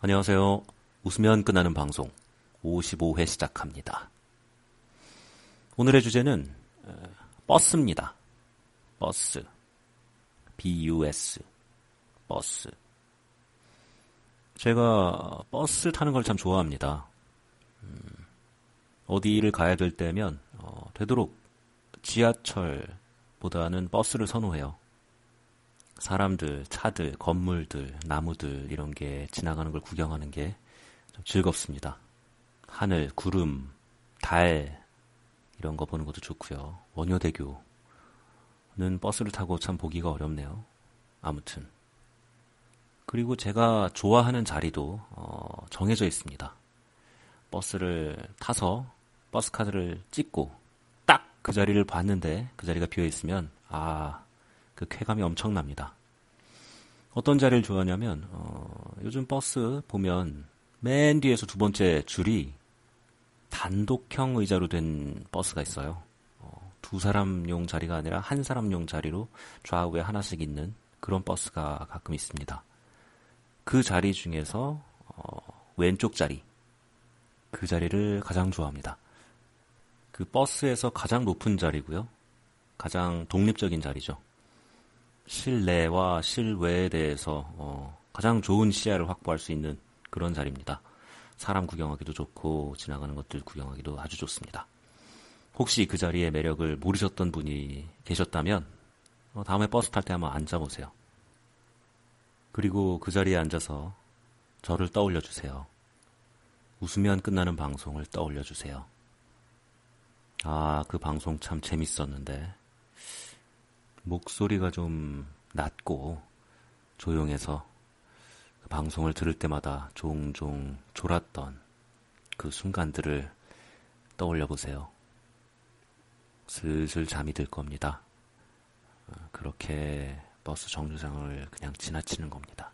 안녕하세요. 웃으면 끝나는 방송 55회 시작합니다. 오늘의 주제는 버스입니다. 버스. BUS. 버스. 제가 버스 타는 걸 참 좋아합니다. 음, 어디를 가야 될 때면 어, 되도록 지하철보다는 버스를 선호해요. 사람들, 차들, 건물들, 나무들 이런 게 지나가는 걸 구경하는 게 좀 즐겁습니다. 하늘, 구름, 달 이런 거 보는 것도 좋고요. 원효대교는 버스를 타고 참 보기가 어렵네요. 아무튼 그리고 제가 좋아하는 자리도 어, 정해져 있습니다. 버스를 타서 버스 카드를 찍고 딱 그 자리를 봤는데 그 자리가 비어 있으면 아 그 쾌감이 엄청납니다. 어떤 자리를 좋아하냐면 어, 요즘 버스 보면 맨 뒤에서 두 번째 줄이 단독형 의자로 된 버스가 있어요. 어, 두 사람용 자리가 아니라 한 사람용 자리로 좌우에 하나씩 있는 그런 버스가 가끔 있습니다. 그 자리 중에서 어, 왼쪽 자리 그 자리를 가장 좋아합니다. 그 버스에서 가장 높은 자리고요. 가장 독립적인 자리죠. 실내와 실외에 대해서 어, 가장 좋은 시야를 확보할 수 있는 그런 자리입니다. 사람 구경하기도 좋고 지나가는 것들 구경하기도 아주 좋습니다. 혹시 그 자리의 매력을 모르셨던 분이 계셨다면 어, 다음에 버스 탈 때 한번 앉아보세요. 그리고 그 자리에 앉아서 저를 떠올려 주세요. 웃으면 끝나는 방송을 떠올려 주세요. 아, 그 방송 참 재밌었는데 목소리가 좀 낮고 조용해서 그 방송을 들을 때마다 종종 졸았던 그 순간들을 떠올려 보세요. 슬슬 잠이 들 겁니다. 어, 그렇게 버스 정류장을 그냥 지나치는 겁니다.